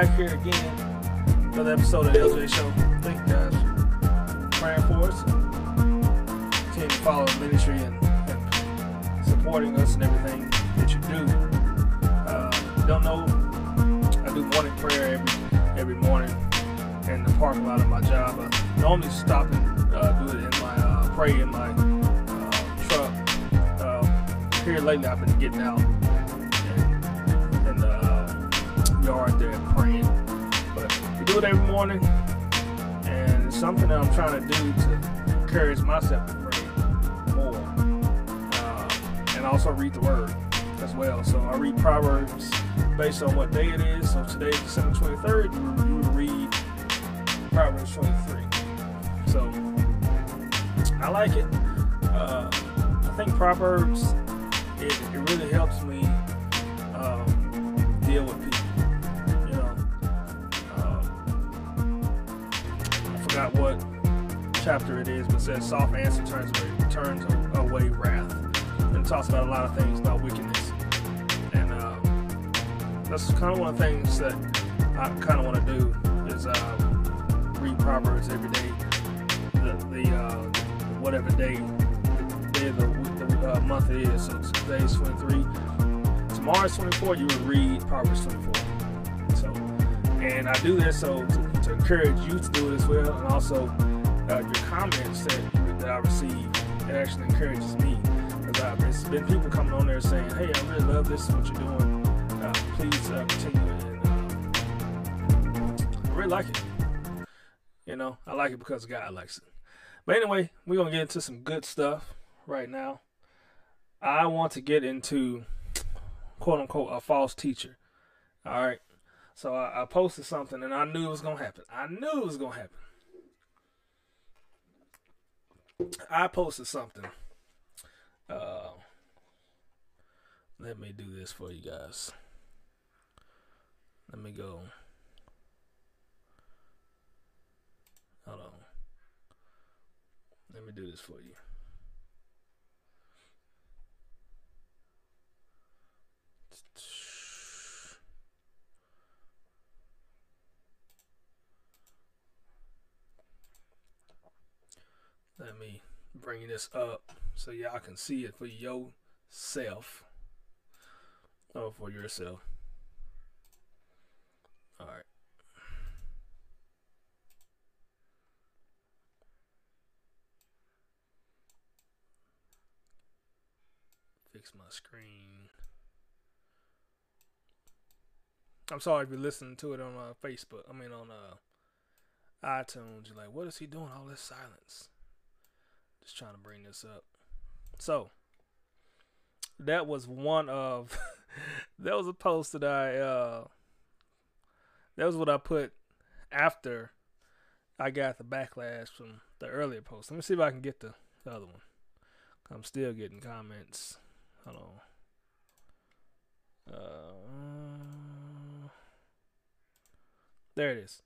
Back here again. Another episode of the LJ Show. Thank you guys praying for us. Continue to follow the ministry and, and supporting us and everything that you do. Uh, don't know, I do morning prayer every every morning in the parking lot of my job. I normally stop and uh, do it in my uh, pray in my uh, truck. Uh, here lately, I've been getting out in, in the uh, yard there But we do it every morning, and it's something that I'm trying to do to encourage myself to pray more, uh, and also read the Word as well. So I read Proverbs based on what day it is. So today, is December 23rd, you, you would read Proverbs 23. So I like it. Uh, I think Proverbs it, it really helps me chapter it is, but says soft answer turns away turns away wrath, and talks about a lot of things about wickedness, and uh, that's kind of one of the things that I kind of want to do is uh, read Proverbs every day. The, the uh, whatever day, the day the, the uh, month it is. So today's 23. Tomorrow's 24. You will read Proverbs 24. So, and I do this so to, to encourage you to do it as well, and also uh, your comments that that I receive. It actually encourages me because there's been people coming on there saying, "Hey, I really love this what you're doing. Uh, please uh, continue." And uh, I really like it. You know, I like it because God likes it. But anyway, we're gonna get into some good stuff right now. I want to get into quote unquote a false teacher. All right. So I, I posted something and I knew it was gonna happen. I knew it was gonna happen. I posted something. Uh, let me do this for you guys. Let me go. Hold on. Let me do this for you. Let me bring this up so y'all can see it for yourself. Oh, for yourself. All right. Fix my screen. I'm sorry if you're listening to it on uh, Facebook. I mean on uh, iTunes. You're like, what is he doing? All this silence. Just trying to bring this up. So that was one of that was a post that I uh that was what I put after I got the backlash from the earlier post. Let me see if I can get the, the other one. I'm still getting comments. Hold on. Uh, there it is.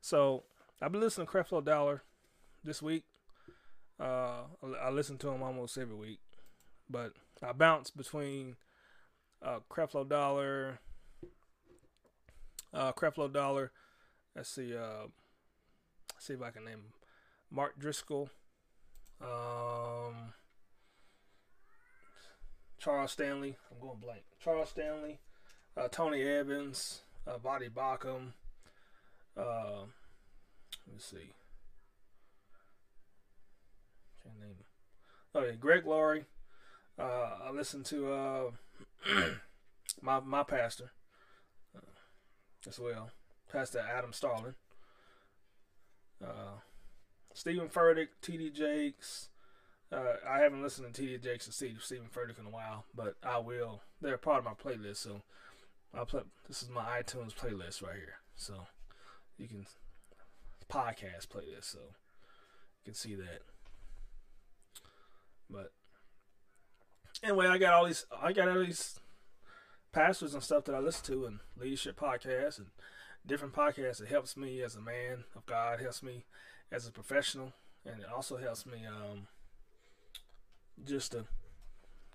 So I've been listening to Creflo Dollar this week. Uh, I listen to him almost every week, but I bounce between uh, Creflo Dollar, uh, Creflo Dollar. Let's see. Uh, see if I can name him. Mark Driscoll. Um, Charles Stanley. I'm going blank. Charles Stanley. Uh, Tony Evans. Uh, Voddie Baucham. Uh, let's see. Can't name. Oh yeah, Greg Laurie. Uh, I listen to uh, my my pastor uh, as well, Pastor Adam Starlin. Uh, Stephen Furtick, T.D. Jakes. Uh, I haven't listened to T.D. Jakes and Stephen Furtick in a while, but I will. They're part of my playlist, so I play. This is my iTunes playlist right here, so you can podcast playlist, so you can see that. But anyway, I got all these. I got all these pastors and stuff that I listen to, and leadership podcasts and different podcasts. It helps me as a man of God. Helps me as a professional, and it also helps me um, just to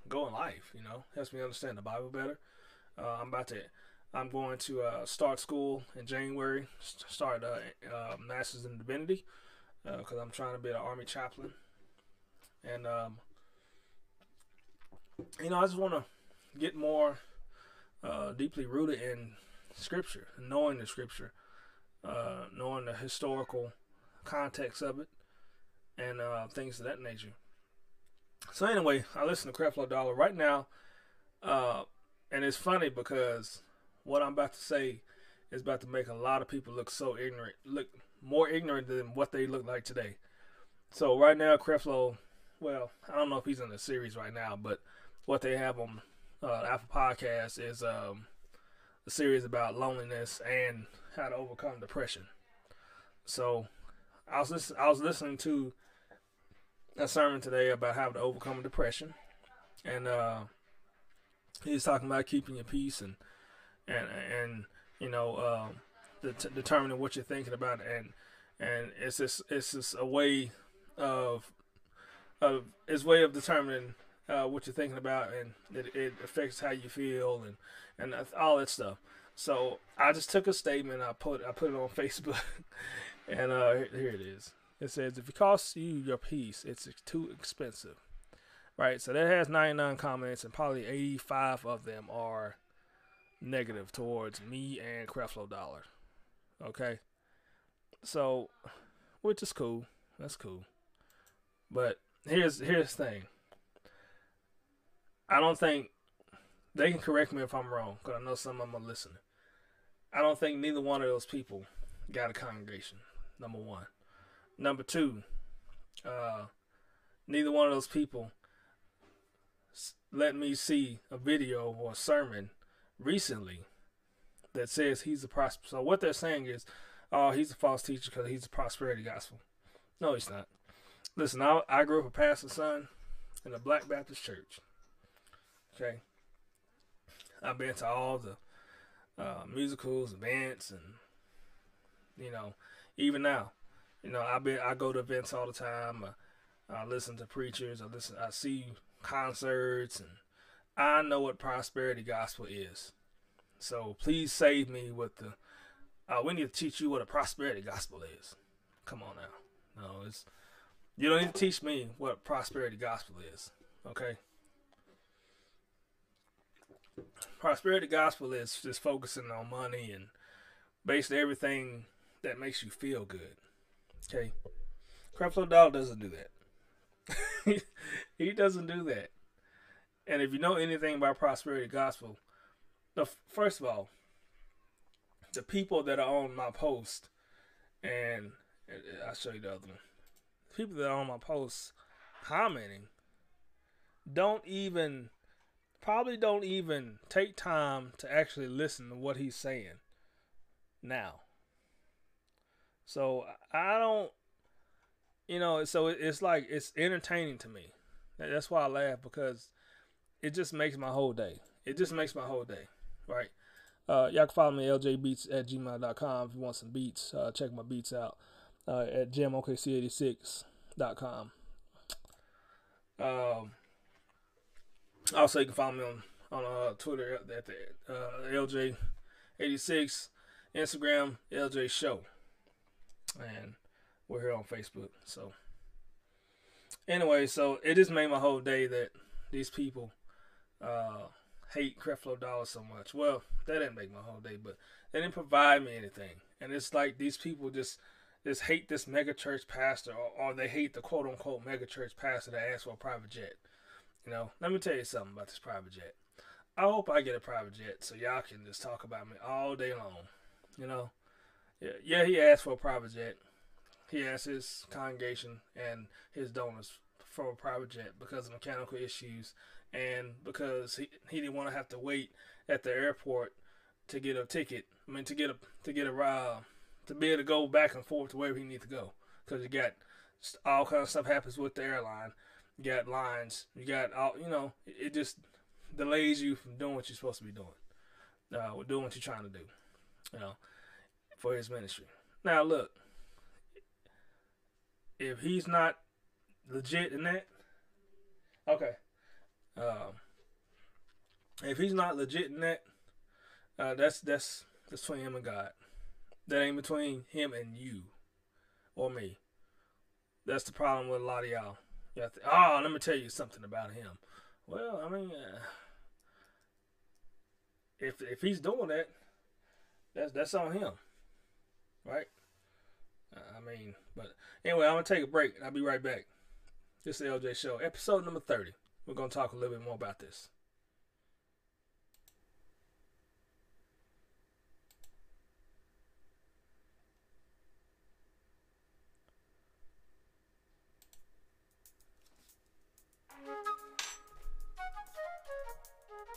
go in life. You know, helps me understand the Bible better. Uh, I'm about to. I'm going to uh, start school in January. Start uh, uh, Masters in Divinity because uh, I'm trying to be an Army chaplain, and um, you know I just want to get more uh, deeply rooted in Scripture, knowing the Scripture, uh, knowing the historical context of it, and things of that nature. So anyway, I listen to Creflo Dollar right now, uh, and it's funny because what I'm about to say is about to make a lot of people look so ignorant, look more ignorant than what they look like today. So right now, Creflo, well, I don't know if he's in the series right now, but what they have on uh, Apple Podcast is um, a series about loneliness and how to overcome depression. So I was listen, I was listening to a sermon today about how to overcome depression, and uh, he's talking about keeping your peace and and and you know det- determining what you're thinking about, and and it's just it's just a way of of it's way of determining uh, what you're thinking about, and it, it affects how you feel and and all that stuff. So I just took a statement, I put I put it on Facebook, and uh, here it is. It says if it costs you your peace, it's too expensive. Right? So that has 99 comments, and probably 85 of them are negative towards me and Creflo Dollar. Okay? So, which is cool. That's cool. But here's here's the thing. I don't think they can correct me if I'm wrong, because I know some of them are listening. I don't think neither one of those people got a congregation. Number one. Number two, uh, neither one of those people let me see a video or a sermon recently that says he's a prosper. So what they're saying is, oh, he's a false teacher because he's a prosperity gospel. No, he's not. Listen, I, I grew up a pastor's son in a Black Baptist church. Okay, I've been to all the uh, musicals, events, and you know, even now, you know, I been I go to events all the time. I, I listen to preachers. I listen. I see concerts, and I know what prosperity gospel is. So please save me with the. Uh, we need to teach you what a prosperity gospel is. Come on now. No, it's you don't need to teach me what prosperity gospel is. Okay. Prosperity gospel is just focusing on money and basically everything that makes you feel good. Okay. Creflo Dollar doesn't do that. he doesn't do that. And if you know anything about prosperity gospel, the first of all, the people that are on my post, and I'll show you the other one. People that are on my posts commenting don't even probably don't even take time to actually listen to what he's saying now. So I don't, you know, so it's like it's entertaining to me. That's why I laugh because it just makes my whole day. It just makes my whole day, right? Uh, y'all can follow me ljbeats at gmail.com if you want some beats. Uh, check my beats out uh, at jamokc86.com. Um, also, you can follow me on on uh, Twitter at the uh, LJ86, Instagram LJ Show and we're here on Facebook. So anyway, so it just made my whole day that these people uh, hate Creflo Dollar so much. Well, that didn't make my whole day, but they didn't provide me anything. And it's like these people just just hate this megachurch pastor, or, or they hate the quote unquote megachurch pastor that asked for a private jet. You know, let me tell you something about this private jet. I hope I get a private jet so y'all can just talk about me all day long. You know, yeah, yeah, he asked for a private jet. He asked his congregation and his donors for a private jet because of mechanical issues and because he, he didn't want to have to wait at the airport to get a ticket. I mean, to get a to get a uh, to be able to go back and forth to wherever he needs to go because you got all kind of stuff happens with the airline. You got lines. You got all you know. It just delays you from doing what you're supposed to be doing. Uh, doing what you're trying to do. You know for his ministry. Now, look, if he's not legit in that, okay. Um, If he's not legit in that, uh, that's that's that's between him and God. That ain't between him and you or me. That's the problem with a lot of y'all. You to, oh, let me tell you something about him. Well, I mean, uh, if if he's doing that, that's that's on him, right? I mean, but anyway, I'm gonna take a break. I'll be right back. This is the LJ Show, episode number thirty. We're gonna talk a little bit more about this.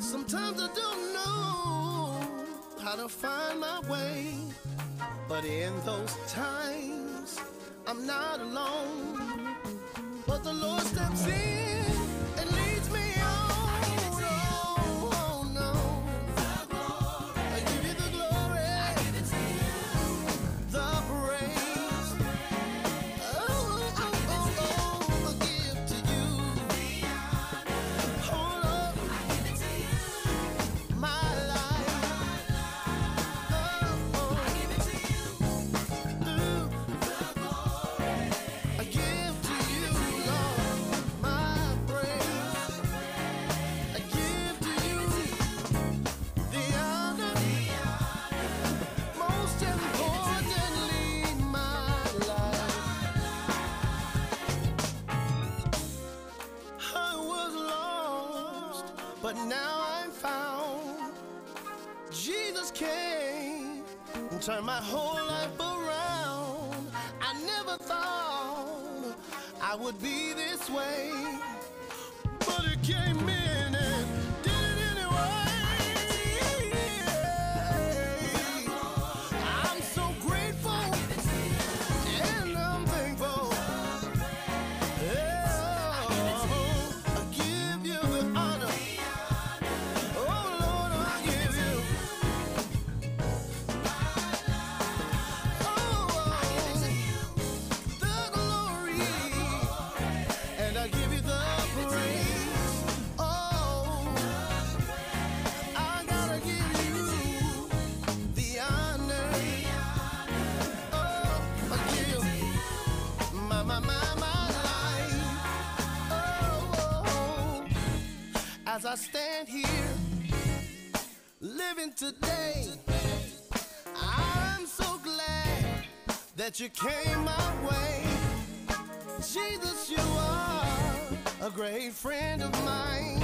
Sometimes I don't know how to find my way, but in those times, I'm not alone. But the Lord steps in. That you came my way. Jesus, you are a great friend of mine.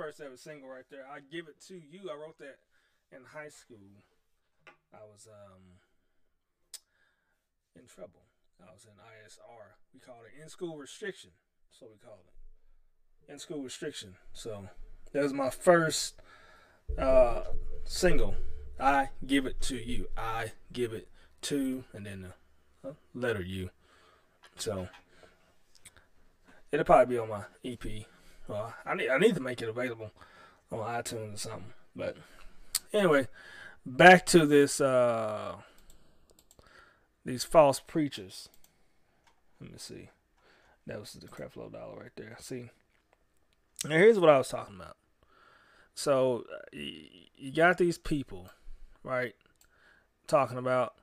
First ever single right there. I give it to you. I wrote that in high school. I was um in trouble. I was in ISR. We called it in school restriction. So we called it. In school restriction. So that was my first uh single. I give it to you. I give it to and then the letter U. So it'll probably be on my EP. Well, I need I need to make it available on iTunes or something. But anyway, back to this uh these false preachers. Let me see. That was the Creflo dollar right there. See. Now here's what I was talking about. So you got these people, right? Talking about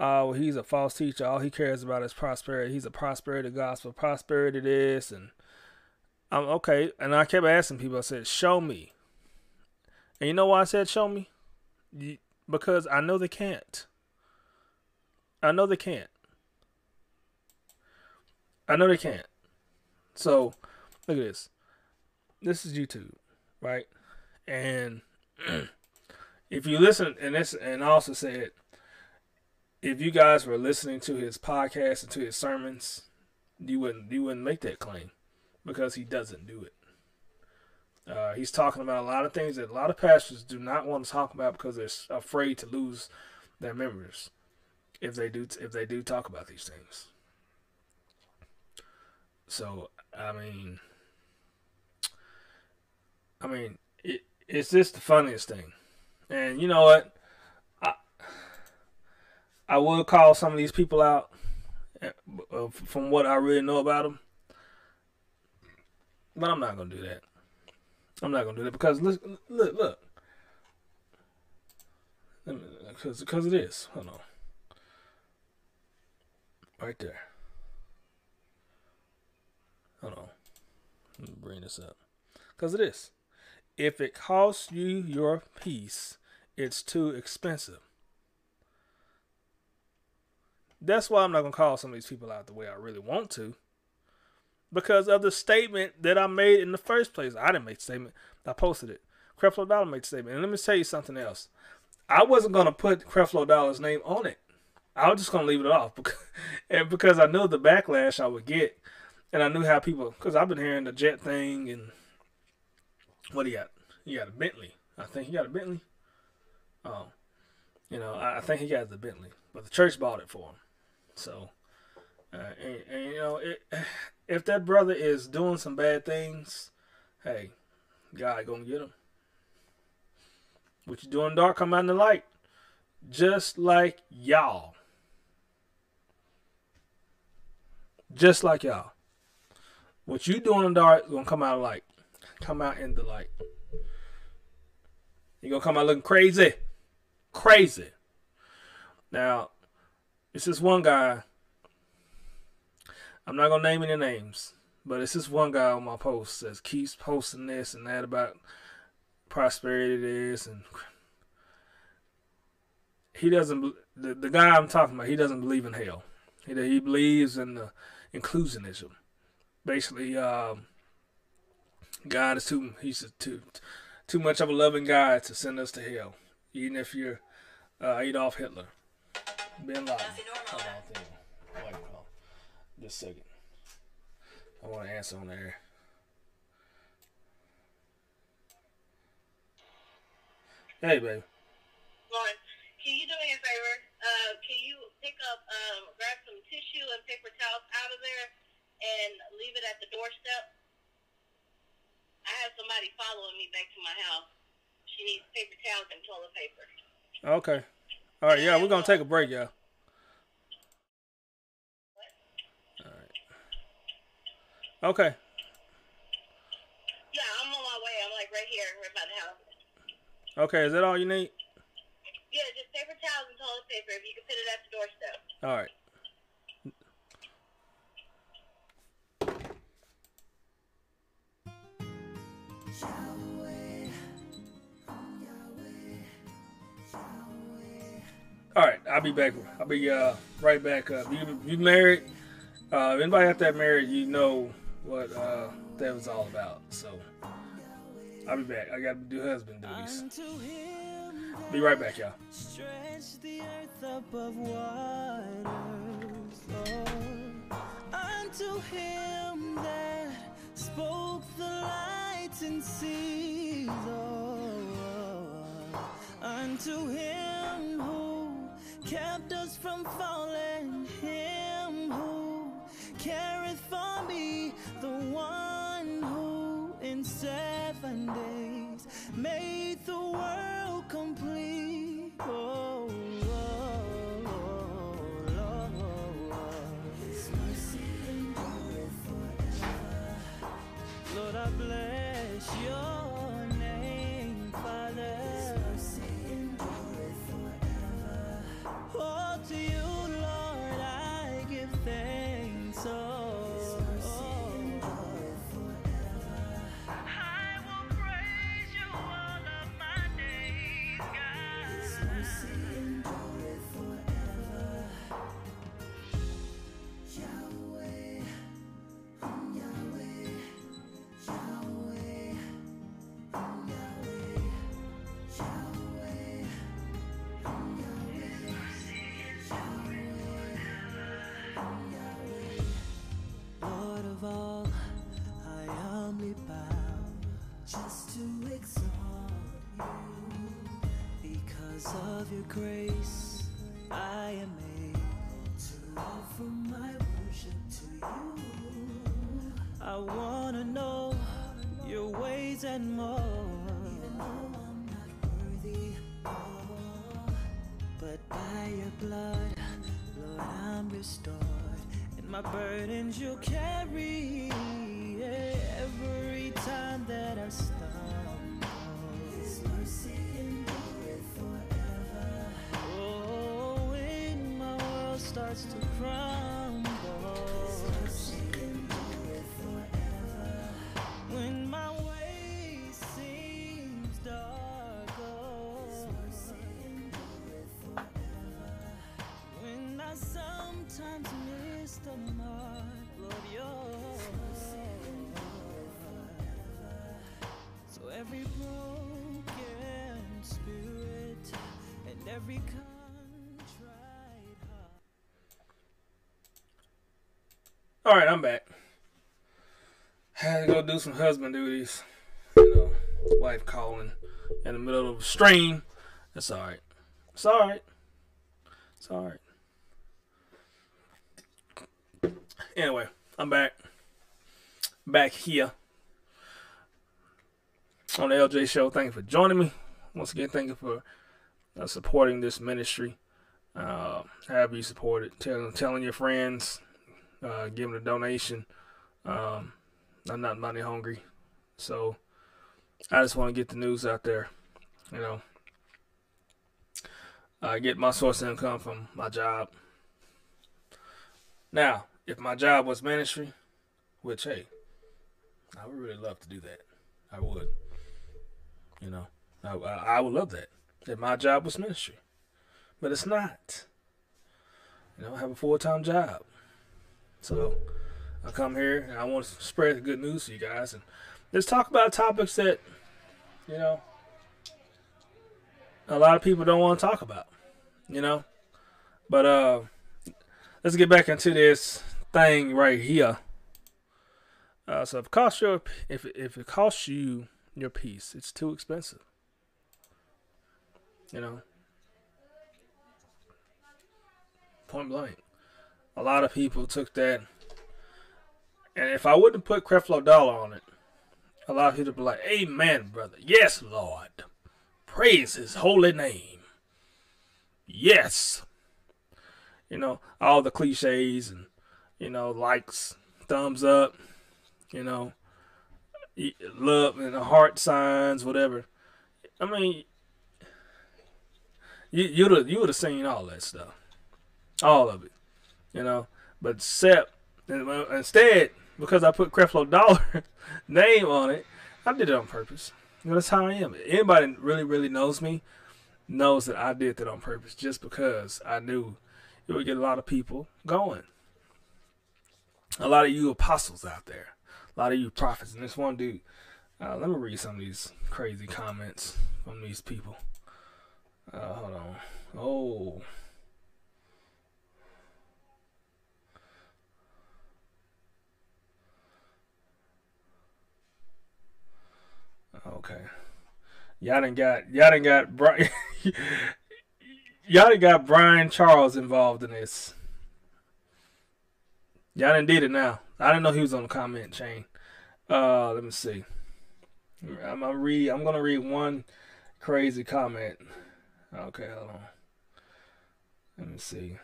oh, well, he's a false teacher. All he cares about is prosperity. He's a prosperity gospel, prosperity this, and I'm okay. And I kept asking people. I said, "Show me." And you know why I said, "Show me"? Because I know they can't. I know they can't. I know they can't. So, look at this. This is YouTube, right? And if you listen, and this, and I also said, if you guys were listening to his podcast and to his sermons, you wouldn't you wouldn't make that claim because he doesn't do it. Uh, he's talking about a lot of things that a lot of pastors do not want to talk about because they're afraid to lose their members if they do if they do talk about these things. So I mean, I mean, it, it's just the funniest thing, and you know what? I I will call some of these people out uh, from what I really know about them, but I'm not gonna do that. I'm not gonna do that because look, look, look. Because because it is. Hold on. Right there. Hold on. Let me bring this up. Because it is. If it costs you your peace, it's too expensive. That's why I'm not to call some of these people out the way I really want to. Because of the statement that I made in the first place. I didn't make the statement. I posted it. Creflo Dollar made the statement. And let me tell you something else. I wasn't going to put Creflo Dollar's name on it. I was just gonna leave it off because, and because I knew the backlash I would get, and I knew how people. Because I've been hearing the jet thing and what he got? He got a Bentley. I think he got a Bentley. Oh, you know, I, I think he got the Bentley, but the church bought it for him. So, uh, and, and, you know, it, if that brother is doing some bad things, hey, God gonna get him. What you doing dark, come out in the light. Just like y'all. Just like y'all. What you doing in the dark gonna come out like come out in the light. You're gonna come out looking crazy. Crazy. Now, it's this one guy. I'm not gonna name any names, but it's this one guy on my post that keeps posting this and that about prosperity this and he doesn't the, the guy I'm talking about he doesn't believe in hell. He, he believes in the inclusionism. Basically, um, God is too he's too too much of a loving God to send us to hell, even if you're uh, Adolf Hitler, Bin Laden. Hold on, Wait, hold on. Just a second. I want to answer on there. Hey, baby. Lauren, can you do me a favor? Uh, can you pick up, um, grab some tissue and paper towels out of there and leave it at the doorstep? I have somebody following me back to my house. She needs paper towels and toilet paper. Okay. All right. Yeah, we're gonna take a break, yeah. All right. Okay. Yeah, I'm on my way. I'm like right here, right by the house. Okay. Is that all you need? Yeah, just paper towels and toilet paper. If you can put it at the doorstep. All right. All right, I'll be back. I'll be uh, right back up. You you married? Uh, anybody out there married? You know what uh, that was all about. So I'll be back. I gotta do husband duties. Be right back, y'all. stretch the earth above waters. Oh, unto him that spoke the lights and seas. Oh, unto him who kept us from falling. Wanna know your ways and more. Even though I'm not worthy, but by your blood, Lord, I'm restored. And my burdens you'll carry every time that I stumble. His mercy endureth forever. Oh, when my world starts to crumble. Miss the mark, Lord, your So every broken spirit and every contrite heart. All right, I'm back. Had to go do some husband duties. You know, wife calling in the middle of a stream. That's all right. It's all right. It's all right. Anyway, I'm back. Back here on the LJ Show. Thank you for joining me. Once again, thank you for uh, supporting this ministry. Uh, you support it, telling telling your friends, uh, giving a donation. Um, I'm not money hungry, so I just want to get the news out there. You know, I get my source income from my job. Now, if my job was ministry, which hey, I would really love to do that. I would. You know, I, I, would love that if my job was ministry, but it's not. You know, I have a full time job, so I come here and I want to spread the good news to you guys and let's talk about topics that you know a lot of people don't want to talk about. You know, but uh, let's get back into this thing right here. Uh, so if it costs your if if it costs you your peace, it's too expensive. You know, point blank. A lot of people took that, and if I wouldn't put Creflo Dollar on it, a lot of people be like, "Amen, brother. Yes, Lord. Praise His holy name. Yes." You know all the cliches and you know likes, thumbs up, you know, love and heart signs, whatever. I mean, you you'd have, you would have seen all that stuff, all of it, you know. But well, instead, because I put Creflo Dollar name on it, I did it on purpose. You know, that's how I am. Anybody really really knows me knows that I did that on purpose, just because I knew it would get a lot of people going. A lot of you apostles out there, a lot of you prophets, and this one dude Uh, let me read some of these crazy comments from these people. Uh, hold on. Oh. Okay. Y'all done got y'all done got Brian y'all done got Brian Charles involved in this. Y'all done did it now. I didn't know he was on the comment chain. Uh, let me see. I'm gonna read. I'm gonna read one crazy comment. Okay, hold on. Let me see.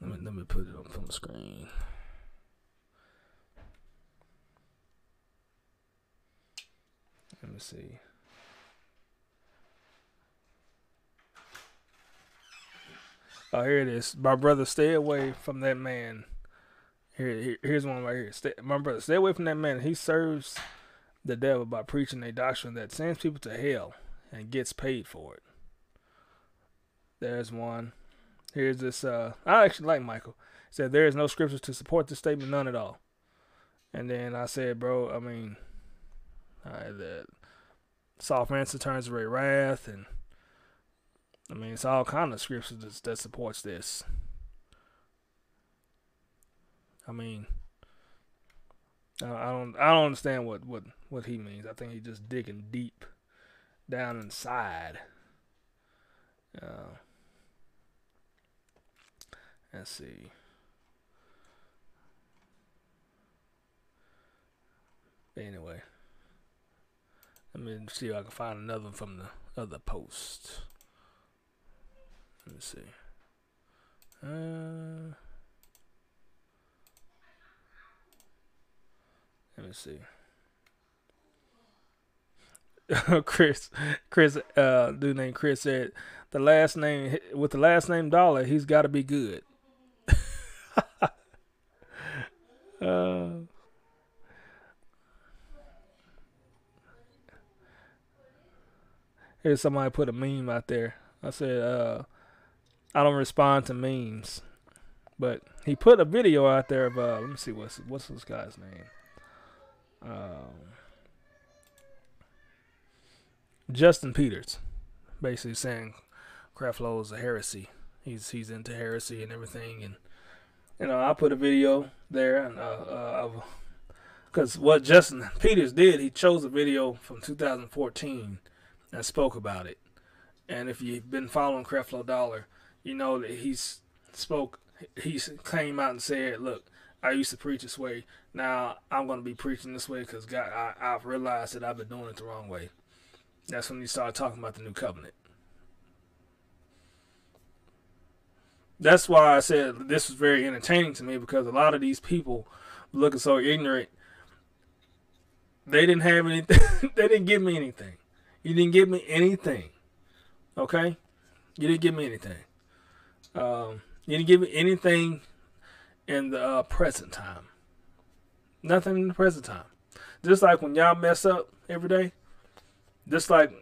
Let me let me put it on the screen. Let me see. Oh, here it is. My brother, stay away from that man. Here, here here's one right here. Stay, my brother, stay away from that man. He serves the devil by preaching a doctrine that sends people to hell and gets paid for it. There's one. Here's this. Uh, I actually like Michael. He said there is no scriptures to support this statement, none at all. And then I said, bro, I mean, uh, the soft answer turns away wrath, and I mean, it's all kind of scriptures that, that supports this. I mean, I don't, I don't understand what, what, what he means. I think he's just digging deep down inside. Uh, let's see. Anyway. Let me see if I can find another from the other post. Let me see. Uh, let me see. Chris, Chris, uh, dude named Chris said the last name with the last name Dollar, he's got to be good. uh, Here's somebody put a meme out there. I said, uh, I don't respond to memes. But he put a video out there of uh, let me see what's what's this guy's name. Um, Justin Peters, basically saying Creflo is a heresy. He's he's into heresy and everything, and you know I put a video there and uh, uh, of because what Justin Peters did, he chose a video from 2014 and spoke about it. And if you've been following Creflo Dollar, you know that he's spoke. He came out and said, "Look, I used to preach this way. Now I'm going to be preaching this way because God, I, I've realized that I've been doing it the wrong way." That's when he started talking about the new covenant. That's why I said this was very entertaining to me because a lot of these people looking so ignorant. They didn't have anything. they didn't give me anything. You didn't give me anything. Okay? You didn't give me anything. Um, you didn't give me anything in the uh, present time. Nothing in the present time. Just like when y'all mess up every day, just like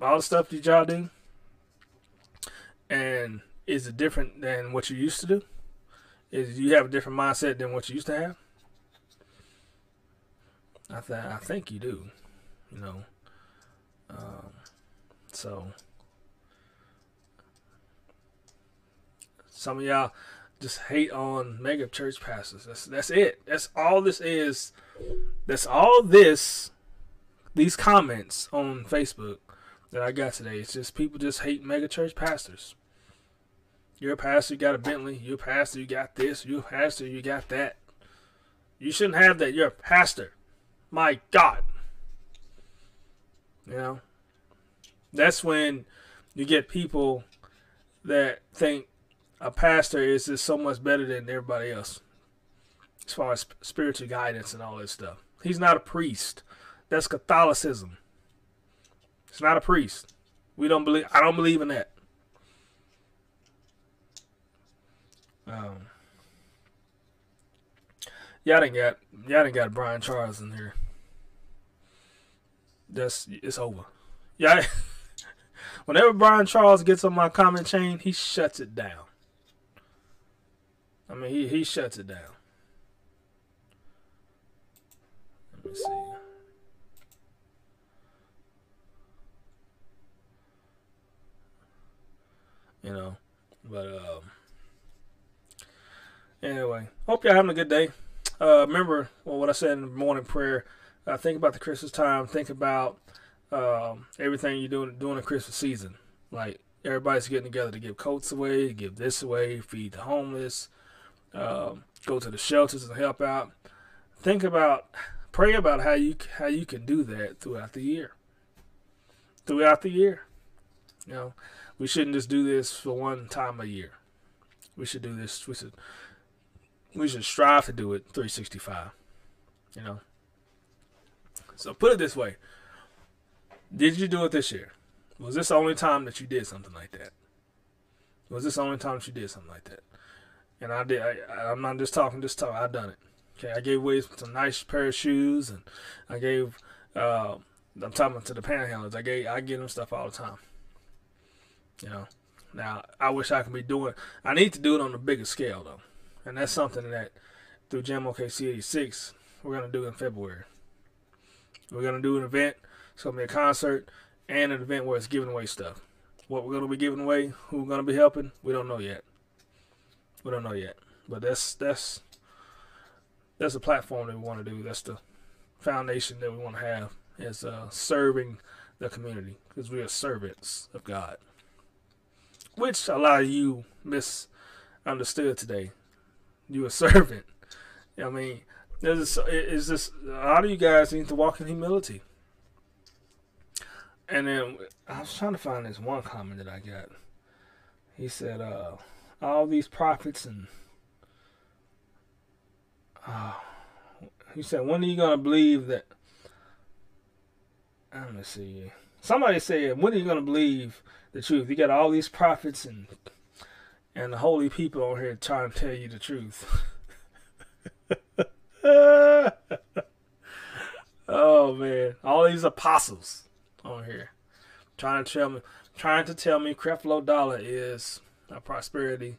all the stuff that y'all do, and is it different than what you used to do? Is you have a different mindset than what you used to have? I th- I think you do. You know, um, so some of y'all just hate on mega church pastors. That's that's it. That's all this is. That's all this. These comments on Facebook that I got today. It's just people just hate mega church pastors. You're a pastor, you got a Bentley. You're a pastor, you got this. You're a pastor, you got that. You shouldn't have that. You're a pastor. My God. You know, that's when you get people that think a pastor is just so much better than everybody else as far as spiritual guidance and all that stuff. He's not a priest. That's Catholicism. It's not a priest. We don't believe. I don't believe in that. Um, y'all didn't got y'all didn't got Brian Charles in here that's it's over. Yeah. Whenever Brian Charles gets on my comment chain, he shuts it down. I mean, he, he shuts it down. Let me see. You know, but um, anyway, hope y'all having a good day. Uh, remember well, what I said in the morning prayer. Uh, think about the Christmas time. Think about um, everything you're doing during the Christmas season. Like everybody's getting together to give coats away, give this away, feed the homeless, um, go to the shelters and help out. Think about, pray about how you how you can do that throughout the year. Throughout the year, you know, we shouldn't just do this for one time a year. We should do this. We should we should strive to do it 365. You know. So put it this way: Did you do it this year? Was this the only time that you did something like that? Was this the only time that you did something like that? And I did. I, am not just talking, just talking. I done it. Okay, I gave away some nice pair of shoes, and I gave. Uh, I'm talking to the panhandlers. I gave. I give them stuff all the time. You know. Now I wish I could be doing. I need to do it on a bigger scale though, and that's something that through Jam OKC 86 we're gonna do in February. We're gonna do an event. It's gonna be a concert and an event where it's giving away stuff. What we're gonna be giving away, who we're gonna be helping, we don't know yet. We don't know yet, but that's that's that's a platform that we want to do. That's the foundation that we want to have is uh, serving the community because we are servants of God, which a lot of you misunderstood today. You a servant. I mean, there's is this a lot of you guys need to walk in humility. And then I was trying to find this one comment that I got. He said, uh, all these prophets and uh, he said, when are you gonna believe that? Let me see. Somebody said, when are you gonna believe the truth? You got all these prophets and and the holy people on here trying to tell you the truth. oh man, all these apostles on here trying to tell me, trying to tell me Creflo Dollar is a prosperity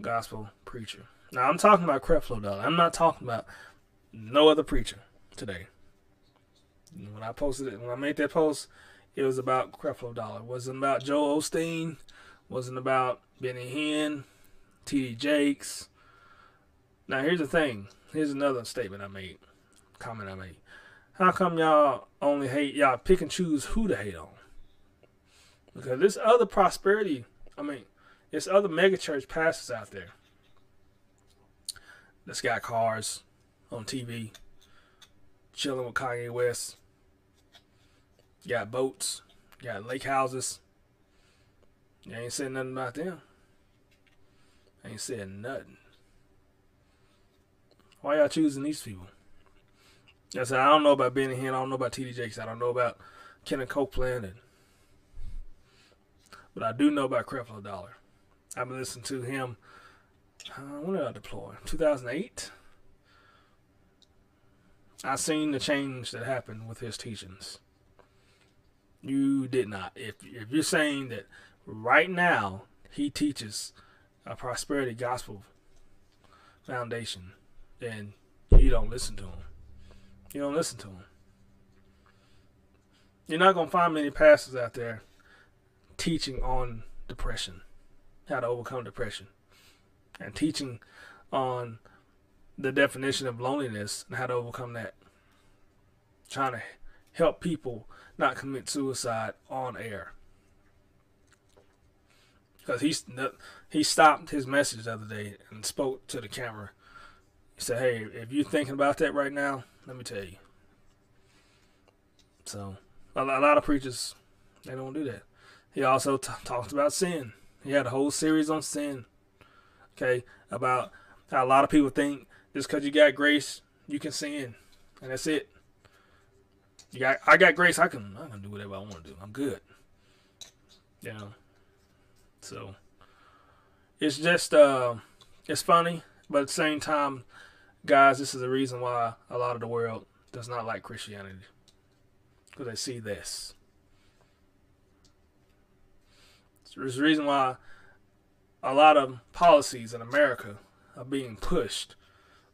gospel preacher. Now I'm talking about Creflo Dollar. I'm not talking about no other preacher today. When I posted it, when I made that post, it was about Creflo Dollar. It wasn't about Joel Osteen. Wasn't about Benny Hinn, T.D. Jakes. Now here's the thing. Here's another statement I made, comment I made. How come y'all only hate y'all pick and choose who to hate on? Because this other prosperity, I mean, there's other megachurch pastors out there that's got cars on TV, chilling with Kanye West, got boats, got lake houses. You ain't saying nothing about them. ain't saying nothing. Why y'all choosing these people? I said I don't know about Benny Hinn, I don't know about TD Jakes, I don't know about Kenneth Copeland, and, but I do know about Creflo Dollar. I've been listening to him. Uh, when did I deploy? 2008. I seen the change that happened with his teachings. You did not. If if you're saying that right now he teaches a prosperity gospel foundation, then you don't listen to him. You don't listen to him. You're not gonna find many pastors out there teaching on depression, how to overcome depression, and teaching on the definition of loneliness and how to overcome that. Trying to help people not commit suicide on air. Because he he stopped his message the other day and spoke to the camera he said, "Hey, if you're thinking about that right now, let me tell you." So, a lot of preachers they don't do that. He also t- talked about sin. He had a whole series on sin. Okay, about how a lot of people think just because you got grace, you can sin, and that's it. You got, I got grace. I can, I can do whatever I want to do. I'm good. You know. So, it's just, uh, it's funny, but at the same time, guys, this is the reason why a lot of the world does not like Christianity. Because they see this. There's a reason why a lot of policies in America are being pushed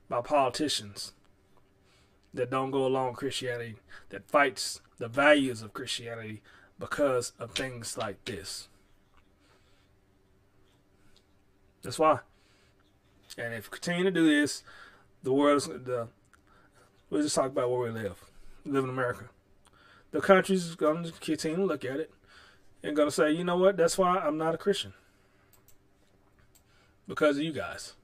by politicians that don't go along Christianity, that fights the values of Christianity because of things like this. That's why. And if we continue to do this, the world is the. We'll just talk about where we live. We live in America. The country's to continue to look at it and going to say, you know what? That's why I'm not a Christian because of you guys.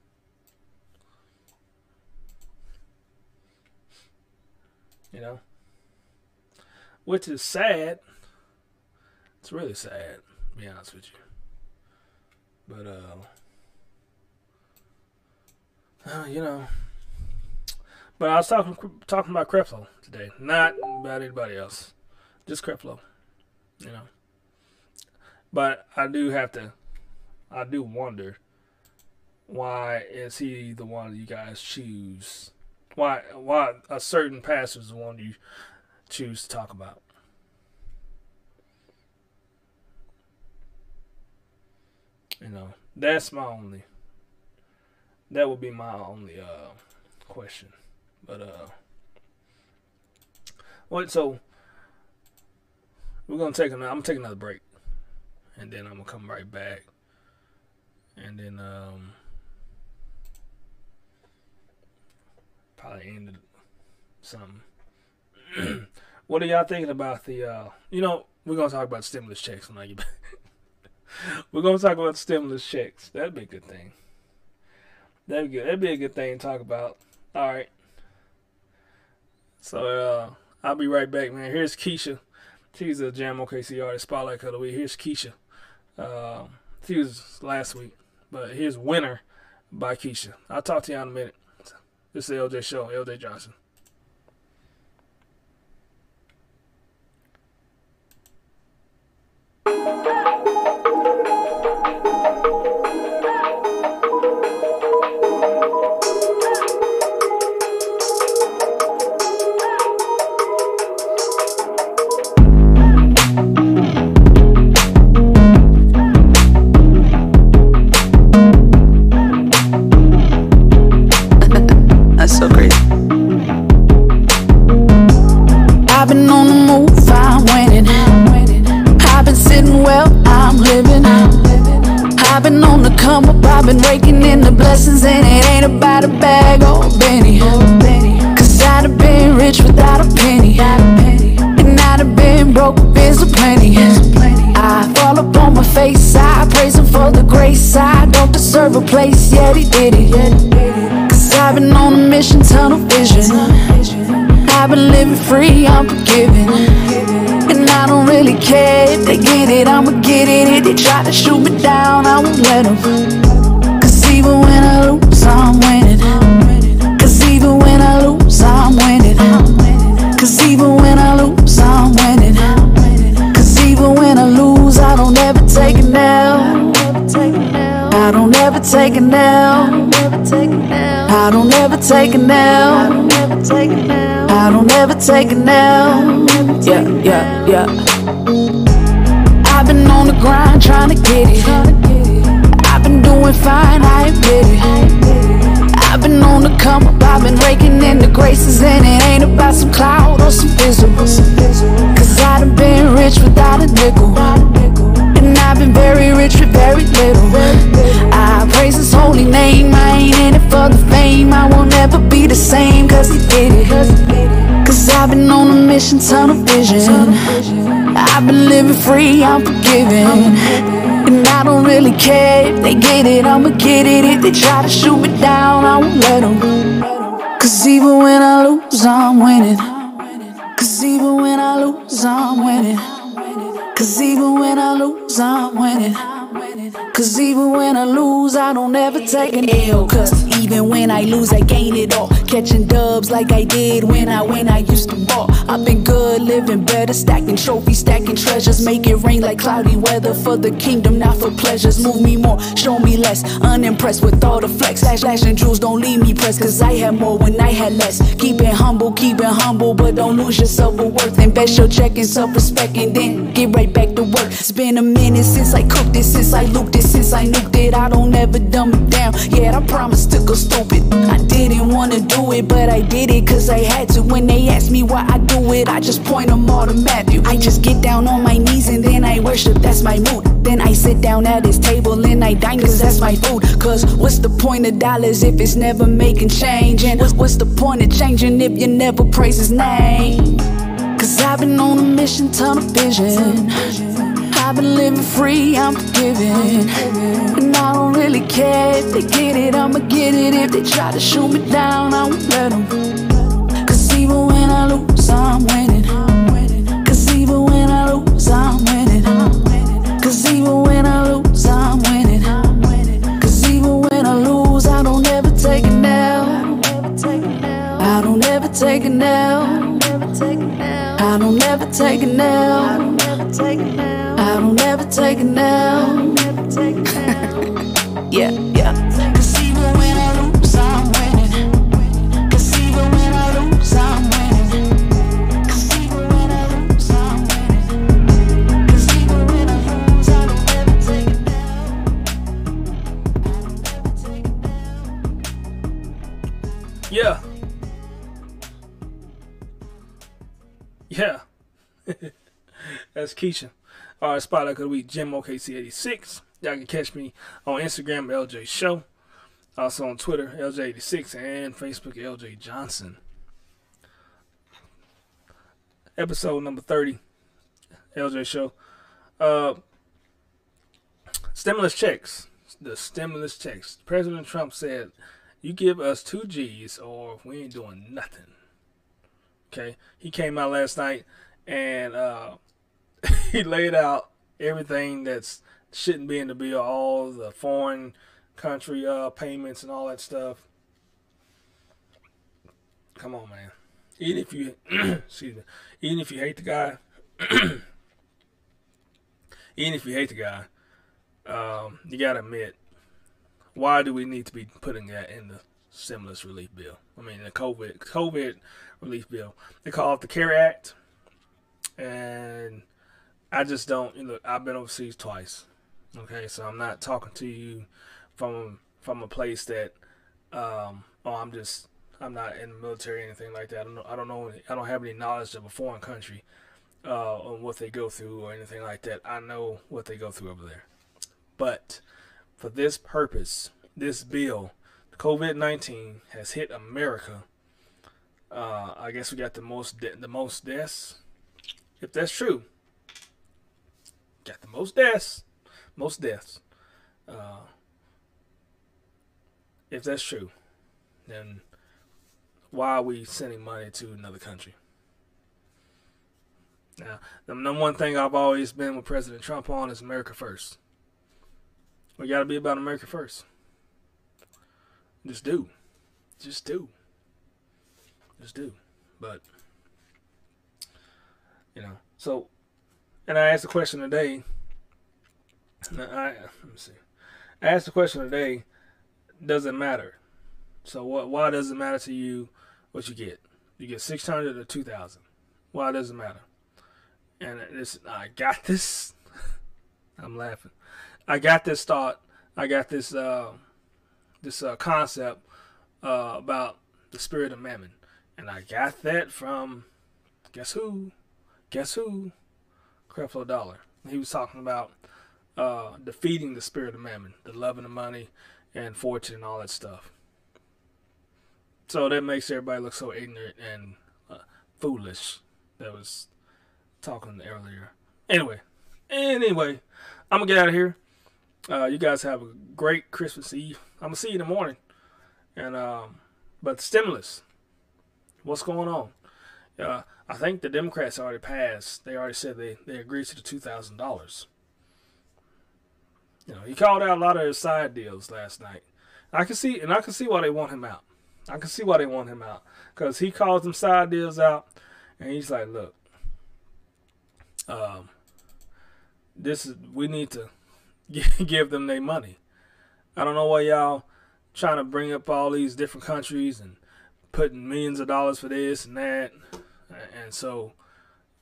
You know, which is sad. It's really sad, to be honest with you. But uh, uh you know. But I was talking talking about Creflo today, not about anybody else, just Creflo. You know. But I do have to, I do wonder, why is he the one you guys choose? Why why a certain pastor is the one you choose to talk about? You know, that's my only. That would be my only uh question, but uh. What so? We're gonna take another. I'm taking another break, and then I'm gonna come right back, and then um. Probably ended something. what are y'all thinking about the? uh You know, we're gonna talk about stimulus checks when I get back. We're gonna talk about stimulus checks. That'd be a good thing. That'd be good. That'd be a good thing to talk about. All right. So uh, I'll be right back, man. Here's Keisha. She's a Jam OKC artist. Spotlight week. Here's Keisha. Uh, she was last week, but here's Winner by Keisha. I'll talk to you in a minute. This is the LJ Show. LJ Johnson. Been raking in the blessings, and it ain't about a bag oh, or a penny. Cause I'd have been rich without a penny. And I'd have been broke, been so plenty. I fall upon my face, I praise him for the grace. I don't deserve a place, yet he did it. Cause I've been on a mission, tunnel vision. I've been living free, I'm forgiven. And I don't really care if they get it, I'ma get it. If they try to shoot me down, I won't let them. Even when I lose, I'm winning. Cause even when I lose, I'm winning. Cause even when I lose, I'm winning. Cause even when I lose, I don't ever take it now. I don't ever take it now. I don't ever take it now. I don't ever take it now. Yeah, yeah, yeah. I've been on the grind trying to get it. Been doing fine, I admit it. I've been on the come up, I've been raking in the graces, and it ain't about some cloud or some visible. Cause I done been rich without a nickel. And I've been very rich with very little. I praise his holy name. I ain't in it for the fame. I won't ever be the same, cause he did it. Cause I've been on a mission, tunnel vision. I've been living free, I'm forgiven. I don't really care if they get it, I'ma get it. If they try to shoot me down, I won't let them. Cause even when I lose, I'm winning. Cause even when I lose, I'm winning. Cause even when I lose, I'm winning. Cause even when I lose, I don't ever take an L. Cause even when I lose, I gain it all. Catching dubs like I did when I when I used to ball. I've been good, living better, stacking trophies, stacking treasures. Make it rain like cloudy weather for the kingdom, not for pleasures. Move me more, show me less. Unimpressed with all the flex. Slash, flashing jewels, don't leave me pressed. Cause I had more when I had less. Keep it humble, keep it humble, but don't lose your self worth. Invest your check in self respect and then get right back to work. It's been a minute since I cooked it, since I looped it, since I nuked it. I don't ever dumb it down. Yeah, I promise to go stupid. I didn't wanna do it, but I did it cause I had to. When they ask me why I do it, I just point them all to Matthew. I just get down on my knees and then I worship, that's my mood. Then I sit down at his table and I dine cause that's my food. Cause what's the point of dollars if it's never making change? And what's, the point of changing if you never praise his name? Cause I've been on a mission, of vision. I've been living free, I'm forgiving. And I don't really care if they get it, I'ma get it. If they try to shoot me down, I won't let them. Cause even when I lose, I'm winning. Cause even when I lose, I'm winning. Cause even when I lose, I'm winning. Cause even when I lose, I don't ever take an I don't ever take an I don't ever take an I don't ever take an L. yeah, yeah. Cause even when I lose, I'm winning. Cause even when I lose, I'm winning. Cause even when I lose, I'm winning. Cause even when I lose, I don't ever take it L. I don't ever take an L. Yeah. Yeah. That's Keisha. All right, Spotlight of the week, Jam OKC86. Y'all can catch me on Instagram, LJ Show. Also on Twitter, LJ86, and Facebook, LJ Johnson. Episode number 30, LJ Show. Uh, stimulus checks. The stimulus checks. President Trump said, You give us two G's or we ain't doing nothing. Okay. He came out last night and uh, he laid out everything that's shouldn't be in the bill, all the foreign country uh, payments and all that stuff. Come on, man. Even if you, excuse me, even if you hate the guy, even if you hate the guy, um, you gotta admit, why do we need to be putting that in the stimulus relief bill? I mean, the COVID COVID relief bill. They call it the CARE Act, and I just don't. Know, I've been overseas twice. Okay, so I'm not talking to you from from a place that, um, oh, I'm just I'm not in the military or anything like that. I don't know. I don't know. I don't have any knowledge of a foreign country uh, on what they go through or anything like that. I know what they go through over there, but for this purpose, this bill, COVID nineteen has hit America. Uh, I guess we got the most de- the most deaths. If that's true, got the most deaths, most deaths. Uh, if that's true, then why are we sending money to another country? Now, the number one thing I've always been with President Trump on is America first. We got to be about America first. Just do. Just do. Just do. But, you know, so, and I asked the question today. I, let me see. I asked the question today, does it matter? So what? Why does it matter to you what you get? You get six hundred or two thousand. Why does it matter? And this, I got this. I'm laughing. I got this thought. I got this uh, this uh, concept uh, about the spirit of mammon, and I got that from guess who? Guess who? Creflo Dollar. He was talking about uh, defeating the spirit of mammon, the love of money and fortune and all that stuff. So that makes everybody look so ignorant and uh, foolish. That was talking earlier. Anyway, anyway, I'm gonna get out of here. Uh, you guys have a great Christmas Eve. I'm gonna see you in the morning. And um, but stimulus, what's going on? Uh, I think the Democrats already passed. They already said they they agreed to the two thousand dollars. You know, he called out a lot of his side deals last night. I can see, and I can see why they want him out. I can see why they want him out because he calls them side deals out, and he's like, "Look, um, this is we need to give them their money. I don't know why y'all trying to bring up all these different countries and putting millions of dollars for this and that, and so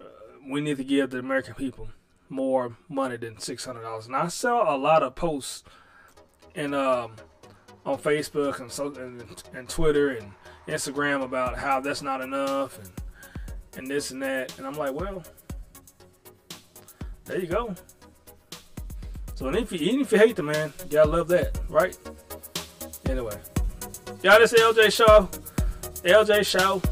uh, we need to give the American people more money than six hundred dollars. And I saw a lot of posts and um on Facebook and so and, and Twitter and Instagram about how that's not enough and and this and that. And I'm like, well, there you go. So and if you, even if you hate the man, you gotta love that, right? Anyway, y'all, this LJ Show. LJ Show.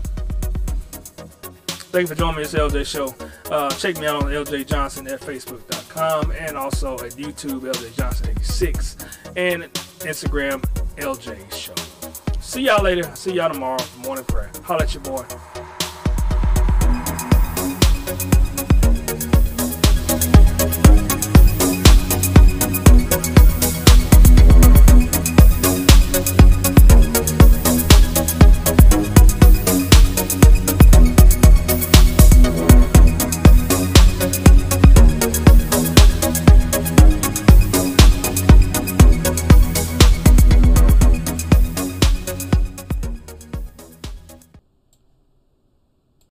Thank you for joining me. It's LJ Show. Uh, check me out on LJ Johnson at Facebook.com and also at YouTube, LJ Johnson86, and Instagram, LJ Show. See y'all later. See y'all tomorrow morning prayer. Holla at your boy.